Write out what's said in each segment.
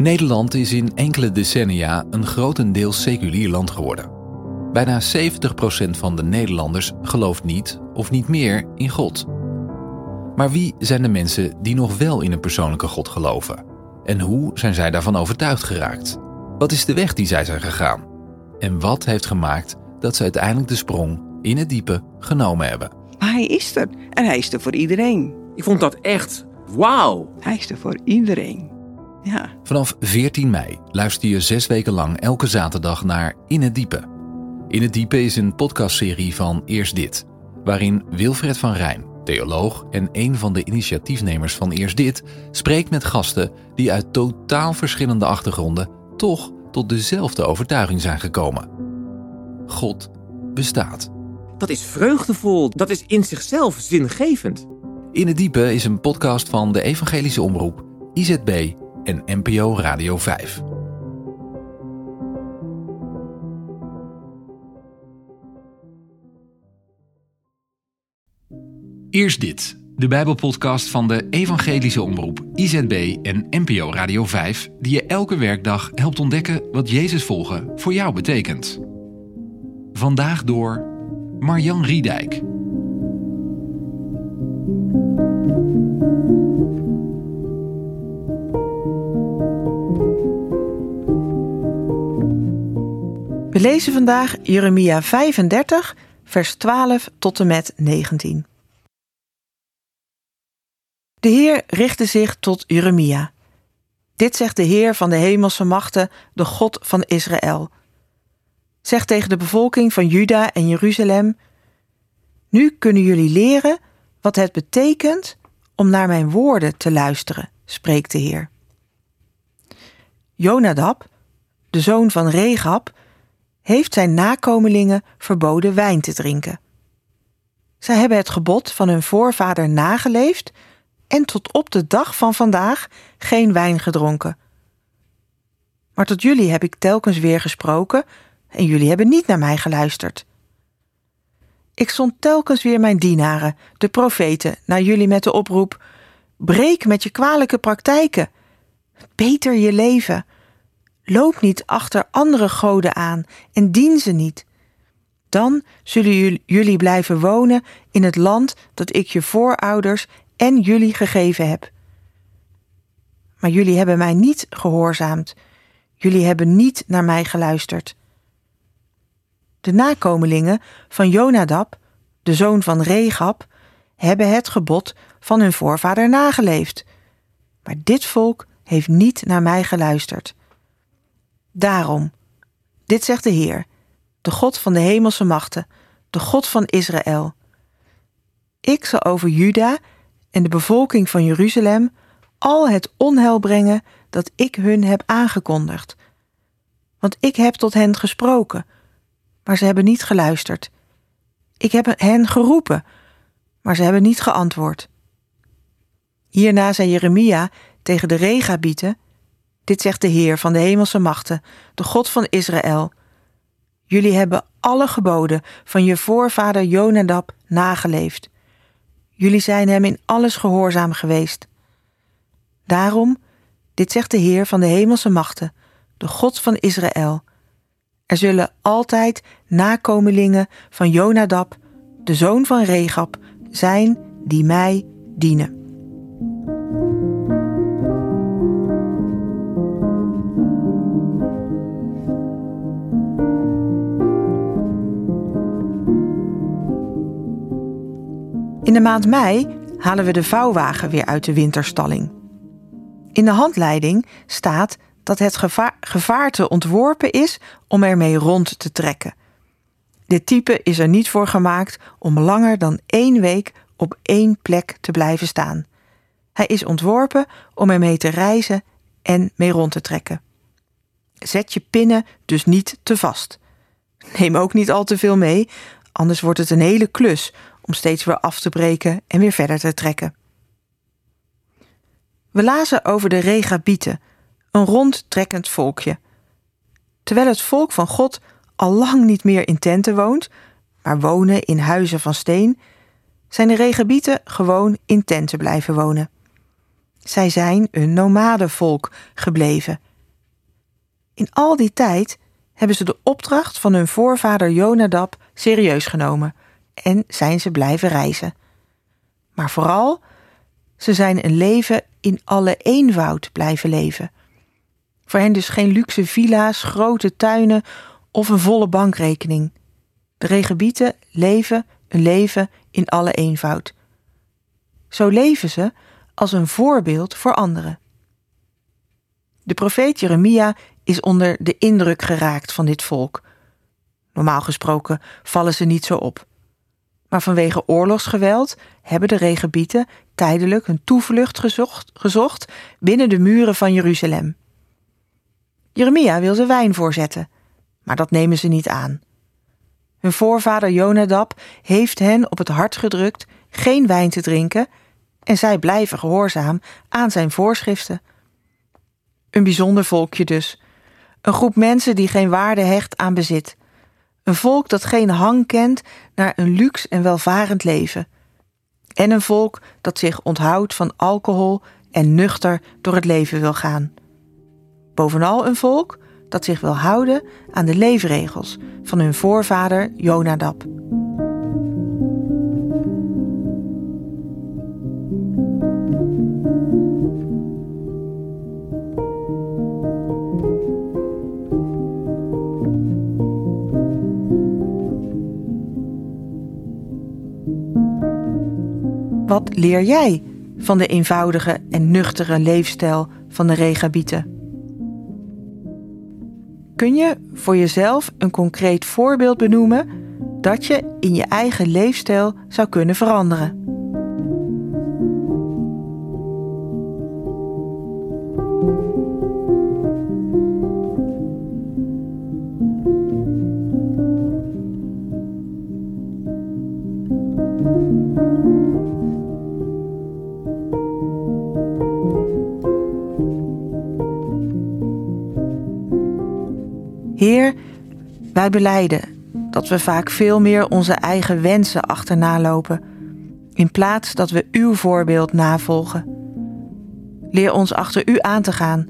Nederland is in enkele decennia een grotendeels seculier land geworden. Bijna 70% van de Nederlanders gelooft niet of niet meer in God. Maar wie zijn de mensen die nog wel in een persoonlijke God geloven? En hoe zijn zij daarvan overtuigd geraakt? Wat is de weg die zij zijn gegaan? En wat heeft gemaakt dat ze uiteindelijk de sprong in het diepe genomen hebben? Maar hij is er. En hij is er voor iedereen. Ik vond dat echt wauw. Hij is er voor iedereen. Ja. Vanaf 14 mei luister je zes weken lang elke zaterdag naar In het Diepe. In het Diepe is een podcastserie van Eerst Dit, waarin Wilfred van Rijn, theoloog en een van de initiatiefnemers van Eerst Dit, spreekt met gasten die uit totaal verschillende achtergronden toch tot dezelfde overtuiging zijn gekomen. God bestaat. Dat is vreugdevol. Dat is in zichzelf zingevend. In het Diepe is een podcast van de Evangelische Omroep, IZB en NPO Radio 5. Eerst dit, de Bijbelpodcast van de Evangelische Omroep, IZB en NPO Radio 5, die je elke werkdag helpt ontdekken wat Jezus volgen voor jou betekent. Vandaag door Marjan Riedijk. We lezen vandaag Jeremia 35, vers 12 tot en met 19. De Heer richtte zich tot Jeremia. Dit zegt de Heer van de hemelse machten, de God van Israël. Zeg tegen de bevolking van Juda en Jeruzalem: Nu kunnen jullie leren wat het betekent om naar mijn woorden te luisteren, spreekt de Heer. Jonadab, de zoon van Regab, heeft zijn nakomelingen verboden wijn te drinken. Zij hebben het gebod van hun voorvader nageleefd en tot op de dag van vandaag geen wijn gedronken. Maar tot jullie heb ik telkens weer gesproken en jullie hebben niet naar mij geluisterd. Ik zond telkens weer mijn dienaren, de profeten, naar jullie met de oproep: breek met je kwalijke praktijken, beter je leven. Loop niet achter andere goden aan en dien ze niet. Dan zullen jullie blijven wonen in het land dat ik je voorouders en jullie gegeven heb. Maar jullie hebben mij niet gehoorzaamd. Jullie hebben niet naar mij geluisterd. De nakomelingen van Jonadab, de zoon van Regab, hebben het gebod van hun voorvader nageleefd. Maar dit volk heeft niet naar mij geluisterd. Daarom, dit zegt de Heer, de God van de hemelse machten, de God van Israël. Ik zal over Juda en de bevolking van Jeruzalem al het onheil brengen dat ik hun heb aangekondigd. Want ik heb tot hen gesproken, maar ze hebben niet geluisterd. Ik heb hen geroepen, maar ze hebben niet geantwoord. Hierna zei Jeremia tegen de Regabieten: Dit zegt de Heer van de hemelse machten, de God van Israël. Jullie hebben alle geboden van je voorvader Jonadab nageleefd. Jullie zijn hem in alles gehoorzaam geweest. Daarom, dit zegt de Heer van de hemelse machten, de God van Israël. Er zullen altijd nakomelingen van Jonadab, de zoon van Regab, zijn die mij dienen. In de maand mei halen we de vouwwagen weer uit de winterstalling. In de handleiding staat dat het gevaarte ontworpen is om ermee rond te trekken. Dit type is er niet voor gemaakt om langer dan één week op één plek te blijven staan. Hij is ontworpen om ermee te reizen en mee rond te trekken. Zet je pinnen dus niet te vast. Neem ook niet al te veel mee, anders wordt het een hele klus om steeds weer af te breken en weer verder te trekken. We lazen over de Regabieten, een rondtrekkend volkje. Terwijl het volk van God al lang niet meer in tenten woont, maar wonen in huizen van steen, zijn de Regabieten gewoon in tenten blijven wonen. Zij zijn een nomadenvolk gebleven, In al die tijd hebben ze de opdracht van hun voorvader Jonadab serieus genomen en zijn ze blijven reizen. Maar vooral, ze zijn een leven in alle eenvoud blijven leven. Voor hen dus geen luxe villa's, grote tuinen of een volle bankrekening. De regebieten leven een leven in alle eenvoud. Zo leven ze als een voorbeeld voor anderen. De profeet Jeremia is onder de indruk geraakt van dit volk. Normaal gesproken vallen ze niet zo op. Maar vanwege oorlogsgeweld hebben de regebieten tijdelijk een toevlucht gezocht, gezocht binnen de muren van Jeruzalem. Jeremia wil ze wijn voorzetten, maar dat nemen ze niet aan. Hun voorvader Jonadab heeft hen op het hart gedrukt geen wijn te drinken en zij blijven gehoorzaam aan zijn voorschriften. Een bijzonder volkje dus. Een groep mensen die geen waarde hecht aan bezit. Een volk dat geen hang kent naar een luxe en welvarend leven. En een volk dat zich onthoudt van alcohol en nuchter door het leven wil gaan. Bovenal een volk dat zich wil houden aan de leefregels van hun voorvader Jonadab. Wat leer jij van de eenvoudige en nuchtere leefstijl van de Regabieten? Kun je voor jezelf een concreet voorbeeld benoemen dat je in je eigen leefstijl zou kunnen veranderen? Heer, wij beleiden dat we vaak veel meer onze eigen wensen achterna lopen, in plaats dat we uw voorbeeld navolgen. Leer ons achter u aan te gaan.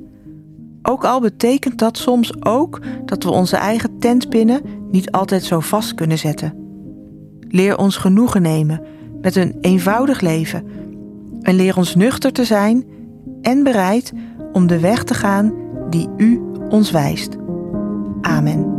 Ook al betekent dat soms ook dat we onze eigen tentpinnen niet altijd zo vast kunnen zetten. Leer ons genoegen nemen met een eenvoudig leven en leer ons nuchter te zijn en bereid om de weg te gaan die u ons wijst. Amen.